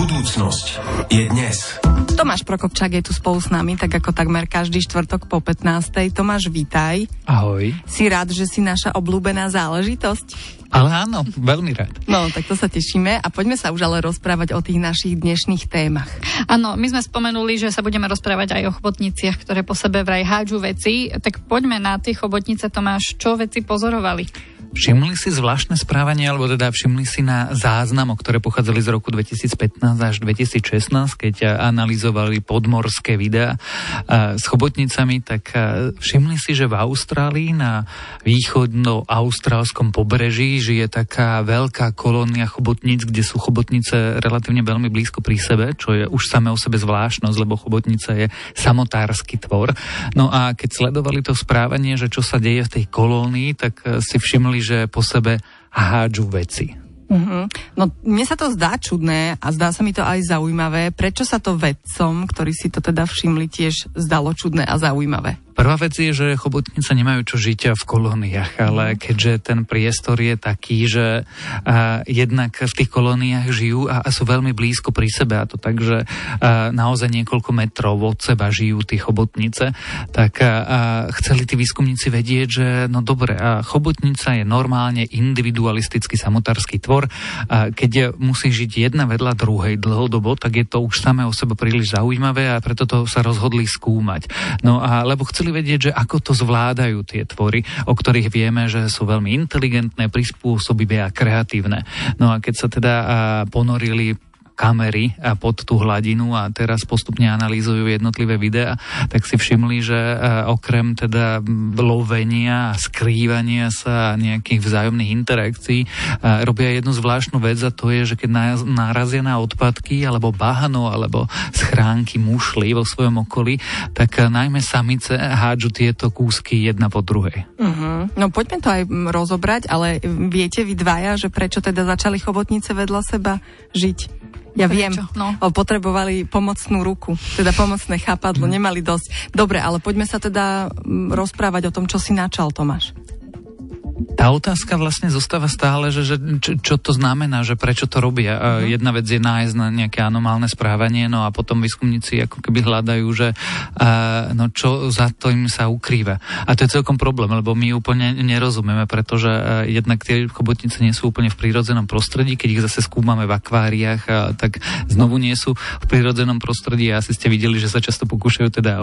Budúcnosť je dnes. Tomáš Prokopčák je tu spolu s nami, tak ako takmer každý štvrtok po 15. Tomáš, vítaj. Ahoj. Si rád, že si naša obľúbená záležitosť? Ale áno, veľmi rád. No, tak to sa tešíme a poďme sa už ale rozprávať o tých našich dnešných témach. Áno, my sme spomenuli, že sa budeme rozprávať aj o chobotniciach, ktoré po sebe vraj hádžu veci. Tak poďme na tie chobotnice, Tomáš, čo veci pozorovali? Všimli si zvláštne správanie, alebo teda všimli si na záznam, ktoré pochádzali z roku 2015 až 2016, keď analyzovali podmorské videá s chobotnicami, tak všimli si, že v Austrálii na východno-austrálskom pobreží žije taká veľká kolónia chobotníc, kde sú chobotnice relatívne veľmi blízko pri sebe, čo je už samé o sebe zvláštnosť, lebo chobotnica je samotársky tvor. No a keď sledovali to správanie, že čo sa deje v tej kolónii, tak si všimli, že po sebe hádžu veci. Uh-huh. No mne sa to zdá čudné a zdá sa mi to aj zaujímavé. Prečo sa to vedcom, ktorí si to teda všimli, tiež zdalo čudné a zaujímavé? Prvá vec je, že chobotnice nemajú čo žiť v kolóniách, ale keďže ten priestor je taký, že a, jednak v tých kolóniách žijú a, a sú veľmi blízko pri sebe, a to tak, že a, naozaj niekoľko metrov od seba žijú tie chobotnice, tak a, a, chceli tí výskumníci vedieť, že no dobre, a chobotnica je normálne individualistický samotársky tvor, a keď musí žiť jedna vedľa druhej dlhodobo, tak je to už samé o sebe príliš zaujímavé a preto to sa rozhodli skúmať. No a lebo chceli chceli vedieť, že ako to zvládajú tie tvory, o ktorých vieme, že sú veľmi inteligentné, prispôsobivé a kreatívne. No a keď sa teda ponorili kamery pod tú hladinu a teraz postupne analýzujú jednotlivé videá, tak si všimli, že e, okrem teda lovenia a skrývania sa a nejakých vzájomných interakcií e, robia jednu zvláštnu vec a to je, že keď narazia na odpadky alebo bahno alebo schránky mušly vo svojom okolí, tak e, najmä samice hádžu tieto kúsky jedna po druhej. Uh-huh. No poďme to aj rozobrať, ale viete vy dvaja, že prečo teda začali chobotnice vedľa seba žiť? Ja Prečo? viem, no. potrebovali pomocnú ruku, teda pomocné chápadlo, mm. nemali dosť. Dobre, ale poďme sa teda mm, rozprávať o tom, čo si načal, Tomáš tá otázka vlastne zostáva stále, že, že čo, čo to znamená, že prečo to robia. Uh-huh. Jedna vec je nájsť na nejaké anomálne správanie, no a potom výskumníci ako keby hľadajú, že uh, no čo za to im sa ukrýva. A to je celkom problém, lebo my úplne nerozumieme, pretože uh, jednak tie chobotnice nie sú úplne v prírodzenom prostredí, keď ich zase skúmame v akváriách, uh, tak znovu nie sú v prírodzenom prostredí. Asi ste videli, že sa často pokúšajú teda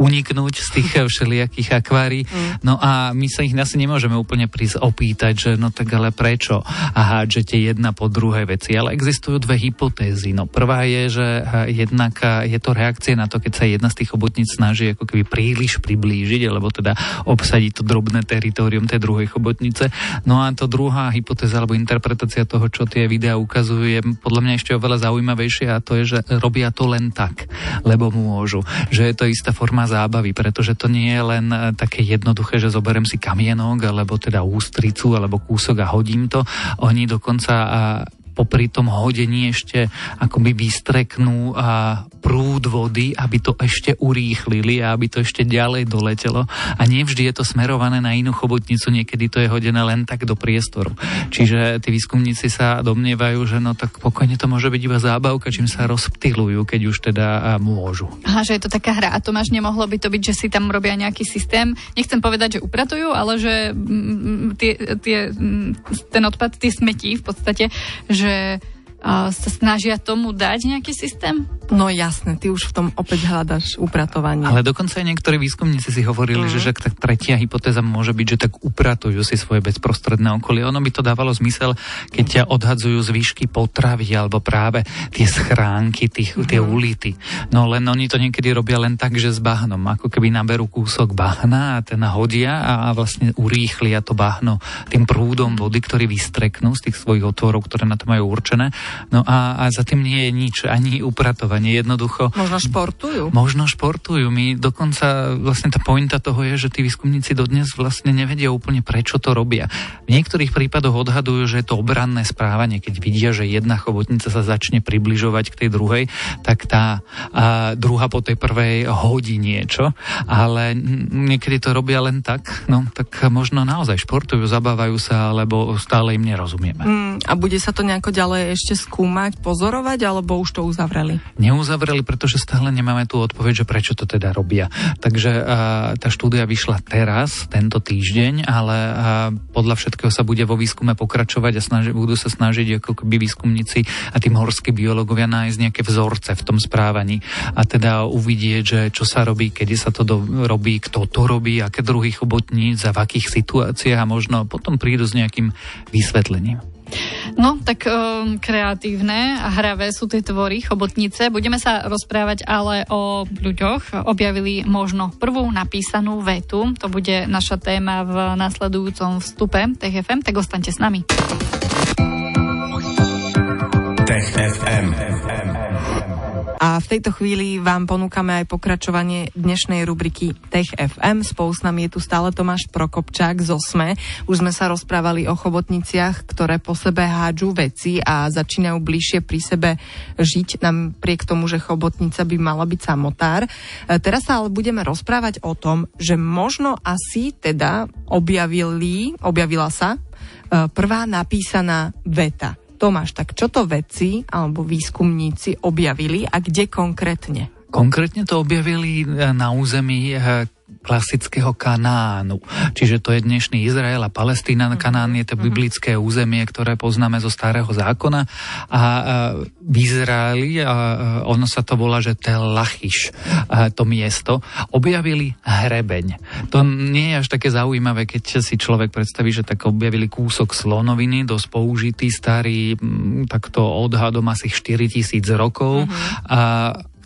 uniknúť z tých všelijakých akvárií. Uh-huh. No a my sa ich asi nemôžeme úplne úplne prísť opýtať, že no tak ale prečo a hádžete jedna po druhej veci. Ale existujú dve hypotézy. No prvá je, že jednak je to reakcia na to, keď sa jedna z tých chobotníc snaží ako keby príliš priblížiť, alebo teda obsadiť to drobné teritorium tej druhej chobotnice. No a to druhá hypotéza alebo interpretácia toho, čo tie videá ukazujú, je podľa mňa ešte oveľa zaujímavejšie a to je, že robia to len tak, lebo môžu. Že je to istá forma zábavy, pretože to nie je len také jednoduché, že zoberiem si kamienok alebo teda teda ústricu alebo kúsok a hodím to. Oni dokonca popri tom hodení ešte akoby vystreknú a prúd vody, aby to ešte urýchlili a aby to ešte ďalej doletelo. A nevždy je to smerované na inú chobotnicu, niekedy to je hodené len tak do priestoru. Čiže tí výskumníci sa domnievajú, že no tak pokojne to môže byť iba zábavka, čím sa rozptilujú, keď už teda môžu. Aha, že je to taká hra a Tomáš, nemohlo by to byť, že si tam robia nejaký systém. Nechcem povedať, že upratujú, ale že mm, tie, tie, mm, ten odpad, tie smetí v podstate, že že uh, sa snažia tomu dať nejaký systém? No jasné, ty už v tom opäť hľadaš upratovanie. Ale dokonca aj niektorí výskumníci si hovorili, mm. že, že tak tretia hypotéza môže byť, že tak upratujú si svoje bezprostredné okolie. Ono by to dávalo zmysel, keď ťa odhadzujú z výšky potravy alebo práve tie schránky, tých, mm. tie ulity. No len oni to niekedy robia len tak, že s bahnom. Ako keby naberú kúsok bahna a ten hodia a vlastne urýchlia to bahno tým prúdom vody, ktorý vystreknú z tých svojich otvorov, ktoré na to majú určené No a, a za tým nie je nič, ani upratovanie. Jednoducho... Možno športujú. Možno športujú. My dokonca, vlastne tá pointa toho je, že tí výskumníci dodnes vlastne nevedia úplne prečo to robia. V niektorých prípadoch odhadujú, že je to obranné správanie. Keď vidia, že jedna chobotnica sa začne približovať k tej druhej, tak tá a, druhá po tej prvej hodí niečo. Ale niekedy to robia len tak, no tak možno naozaj športujú, zabávajú sa, alebo stále im nerozumieme. Mm, a bude sa to nejako ďalej ešte skúmať, pozorovať, alebo už to uzavreli? Neuzavreli, pretože stále nemáme tú odpoveď, že prečo to teda robia. Takže a, tá štúdia vyšla teraz, tento týždeň, ale a, podľa všetkého sa bude vo výskume pokračovať a snaži, budú sa snažiť ako keby výskumníci a tí morskí biológovia nájsť nejaké vzorce v tom správaní a teda uvidieť, že čo sa robí, kedy sa to do, robí, kto to robí, aké druhy chobotníc a v akých situáciách a možno potom prídu s nejakým vysvetlením. No, tak um, kreatívne a hravé sú tie tvory, chobotnice. Budeme sa rozprávať ale o ľuďoch. Objavili možno prvú napísanú vetu. To bude naša téma v nasledujúcom vstupe TFM, tak ostaňte s nami. Tech FM. A v tejto chvíli vám ponúkame aj pokračovanie dnešnej rubriky Tech FM. Spolu s nami je tu stále Tomáš Prokopčák z Osme. Už sme sa rozprávali o chobotniciach, ktoré po sebe hádžu veci a začínajú bližšie pri sebe žiť, napriek tomu, že chobotnica by mala byť samotár. E, teraz sa ale budeme rozprávať o tom, že možno asi teda objavili, objavila sa e, prvá napísaná veta. Tomáš, tak čo to vedci alebo výskumníci objavili a kde konkrétne? Konkrétne to objavili na území eh, klasického Kanánu. Čiže to je dnešný Izrael a Palestína. Mm-hmm. Kanán je to mhm. biblické územie, ktoré poznáme zo starého zákona. A v Izraeli, a ono sa to volá, že Tel Lachiš, to miesto, objavili hrebeň. To nie je až také zaujímavé, keď si človek predstaví, že tak objavili kúsok slonoviny, dosť použitý, starý, takto odhadom asi 4000 rokov. Mm-hmm. A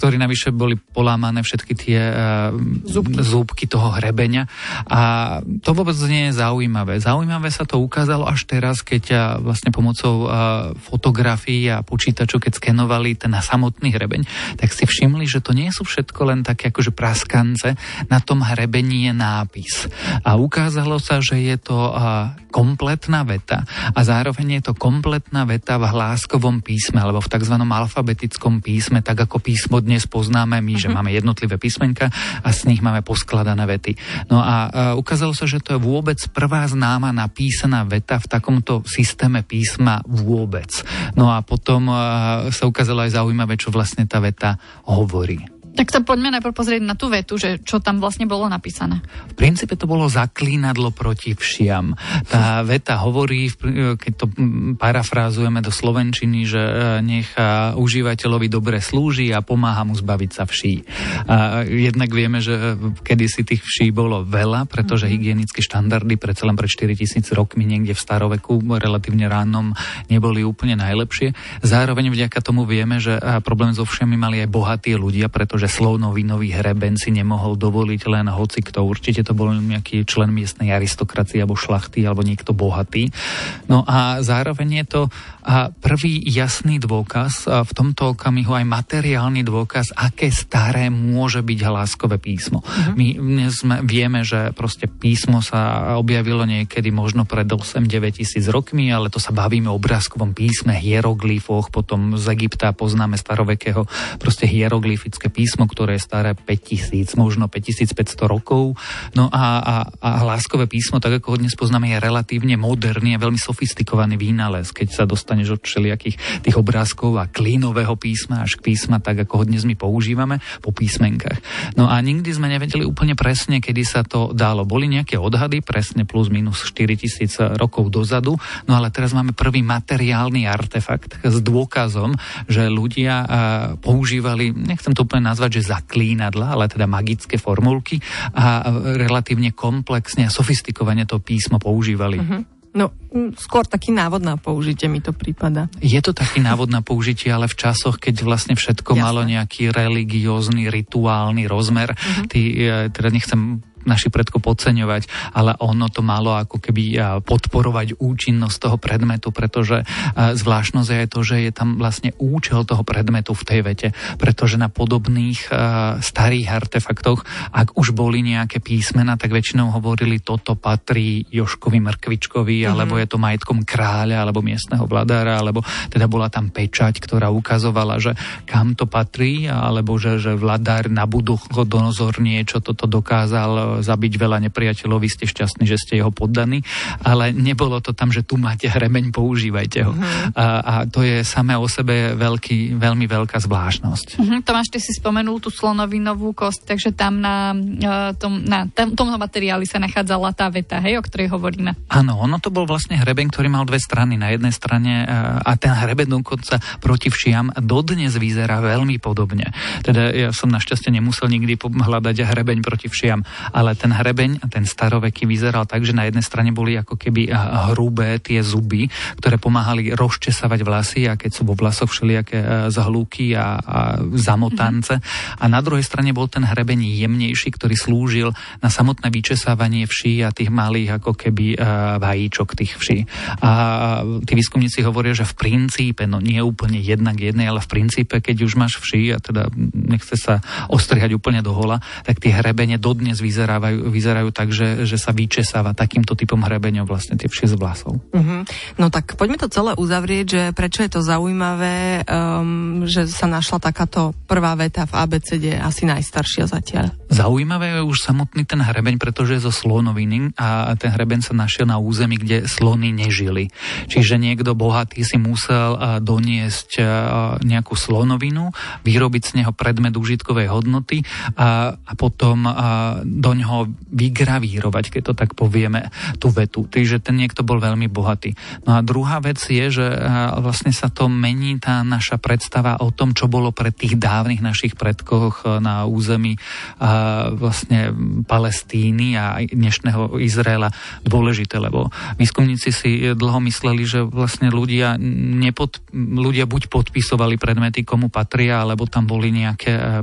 ktorí navyše boli polámané všetky tie uh, zúbky. zúbky toho hrebenia. A to vôbec nie je zaujímavé. Zaujímavé sa to ukázalo až teraz, keď uh, vlastne pomocou uh, fotografií a počítačov, keď skenovali ten samotný hrebeň, tak si všimli, že to nie sú všetko len také akože praskance, na tom hrebení je nápis. A ukázalo sa, že je to uh, kompletná veta a zároveň je to kompletná veta v hláskovom písme alebo v tzv. alfabetickom písme, tak ako písmo dnes poznáme my, že mhm. máme jednotlivé písmenka a z nich máme poskladané vety. No a, a ukázalo sa, že to je vôbec prvá známa napísaná veta v takomto systéme písma vôbec. No a potom a, sa ukázalo aj zaujímavé, čo vlastne tá veta hovorí. Tak sa poďme najprv pozrieť na tú vetu, že čo tam vlastne bolo napísané. V princípe to bolo zaklínadlo proti všiam. Tá veta hovorí, keď to parafrázujeme do slovenčiny, že e, nech užívateľovi dobre slúži a pomáha mu zbaviť sa vší. A jednak vieme, že kedysi tých vší bolo veľa, pretože mm-hmm. hygienické štandardy predsa len pred 4000 rokmi niekde v staroveku relatívne ránom neboli úplne najlepšie. Zároveň vďaka tomu vieme, že problém so všemi mali aj bohatí ľudia, pretože že slonovinový hreben si nemohol dovoliť len hoci kto. Určite to bol nejaký člen miestnej aristokracie alebo šlachty alebo niekto bohatý. No a zároveň je to prvý jasný dôkaz, v tomto okamihu aj materiálny dôkaz, aké staré môže byť hláskové písmo. Uh-huh. My dnes sme, vieme, že proste písmo sa objavilo niekedy možno pred 8-9 tisíc rokmi, ale to sa bavíme o obrázkovom písme, hieroglyfoch, potom z Egypta poznáme starovekého proste hieroglyfické písmo ktoré je staré 5000, možno 5500 rokov. No a, a, a hláskové písmo, tak ako ho dnes poznáme, je relatívne moderný a veľmi sofistikovaný vynález, keď sa dostaneš od všelijakých tých obrázkov a klínového písma až k písma, tak ako ho dnes my používame po písmenkách. No a nikdy sme nevedeli úplne presne, kedy sa to dalo. Boli nejaké odhady, presne plus minus 4000 rokov dozadu, no ale teraz máme prvý materiálny artefakt s dôkazom, že ľudia používali, nechcem to úplne nazvať, že zaklínadla, ale teda magické formulky a relatívne komplexne a sofistikovane to písmo používali. Uh-huh. No, skôr taký návod na použitie mi to prípada. Je to taký návod na použitie, ale v časoch, keď vlastne všetko Jasne. malo nejaký religiózny, rituálny rozmer, uh-huh. ty, teda nechcem naši predko podceňovať, ale ono to malo ako keby podporovať účinnosť toho predmetu, pretože zvláštnosť je to, že je tam vlastne účel toho predmetu v tej vete, pretože na podobných starých artefaktoch, ak už boli nejaké písmena, tak väčšinou hovorili, toto patrí Joškovi Mrkvičkovi, mm-hmm. alebo je to majetkom kráľa, alebo miestneho vladára, alebo teda bola tam pečať, ktorá ukazovala, že kam to patrí, alebo že, že vladár Nabuchodonosor niečo toto dokázal zabiť veľa nepriateľov, vy ste šťastní, že ste jeho poddaní, ale nebolo to tam, že tu máte hrebeň, používajte ho. Mm-hmm. A, a to je samé o sebe veľký, veľmi veľká zvláštnosť. Mm-hmm. Tomáš, ty si spomenul tú slonovinovú kosť, takže tam na, uh, tom, na tom, tomto materiáli sa nachádzala tá veta, hej, o ktorej hovoríme. Áno, ono to bol vlastne hrebeň, ktorý mal dve strany. Na jednej strane uh, a ten hrebeň dokonca proti všiam dodnes vyzerá veľmi podobne. Teda ja som našťastie nemusel nikdy hľadať hrebeň proti všiam, ale ten hrebeň, ten staroveký vyzeral tak, že na jednej strane boli ako keby hrubé tie zuby, ktoré pomáhali rozčesavať vlasy a keď sú vo vlasoch všelijaké zhlúky a, a zamotance. Mm-hmm. A na druhej strane bol ten hrebeň jemnejší, ktorý slúžil na samotné vyčesávanie vší a tých malých ako keby vajíčok tých vší. A tí výskumníci hovoria, že v princípe, no nie úplne jednak jednej, ale v princípe, keď už máš vší a teda nechce sa ostrihať úplne do hola, tak tie hrebene dodnes vyzerajú, vyzerajú tak, že, že sa vyčesáva takýmto typom hrebeňov vlastne tie vši z vlasov. Uh-huh. No tak poďme to celé uzavrieť, že prečo je to zaujímavé, um, že sa našla takáto prvá veta v ABCD, asi najstaršia zatiaľ. Zaujímavé je už samotný ten hrebeň, pretože je zo slonoviny a ten hrebeň sa našiel na území, kde slony nežili. Čiže niekto bohatý si musel doniesť nejakú slonovinu, vyrobiť z neho predmet užitkovej hodnoty a, a potom do ňoho vygravírovať, keď to tak povieme, tú vetu. Takže ten niekto bol veľmi bohatý. No a druhá vec je, že vlastne sa to mení tá naša predstava o tom, čo bolo pre tých dávnych našich predkoch na území vlastne Palestíny a dnešného Izraela dôležité, lebo výskumníci si dlho mysleli, že vlastne ľudia, nepod, ľudia buď podpisovali predmety, komu patria, alebo tam boli nejaké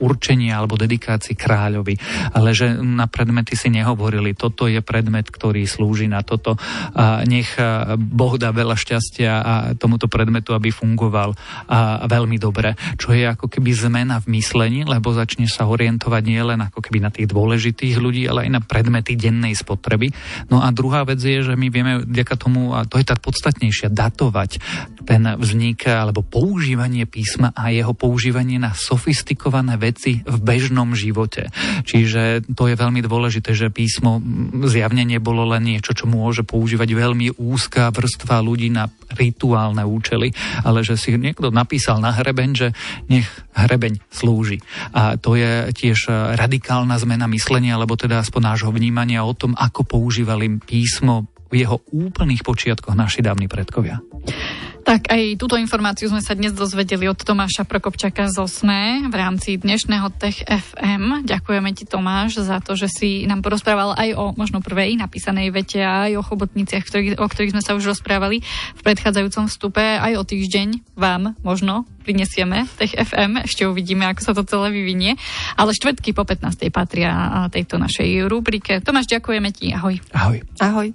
určenia alebo dedikácie kráľovi, ale že na predmety si nehovorili, toto je predmet, ktorý slúži na toto. A nech Boh dá veľa šťastia a tomuto predmetu, aby fungoval a veľmi dobre. Čo je ako keby zmena v myslení, lebo začneš sa orientovať nielen ako keby na tých dôležitých ľudí, ale aj na predmety dennej spotreby. No a druhá vec je, že my vieme vďaka tomu, a to je tá podstatnejšia, datovať ten vznik alebo používanie písma a jeho používanie na sofistikované veci v bežnom živote. Čiže to je veľmi dôležité, že písmo zjavne nebolo len niečo, čo môže používať veľmi úzká vrstva ľudí na rituálne účely, ale že si niekto napísal na hrebeň, že nech hrebeň slúži. A to je tiež radikálna zmena myslenia, alebo teda aspoň nášho vnímania o tom, ako používali písmo v jeho úplných počiatkoch naši dávni predkovia. Tak aj túto informáciu sme sa dnes dozvedeli od Tomáša Prokopčaka z OSME v rámci dnešného Tech FM. Ďakujeme ti Tomáš za to, že si nám porozprával aj o možno prvej napísanej vete a aj o chobotniciach, ktorý, o ktorých sme sa už rozprávali v predchádzajúcom vstupe. Aj o týždeň vám možno prinesieme Tech FM. Ešte uvidíme, ako sa to celé vyvinie. Ale štvrtky po 15. patria tejto našej rubrike. Tomáš, ďakujeme ti. Ahoj. Ahoj. Ahoj.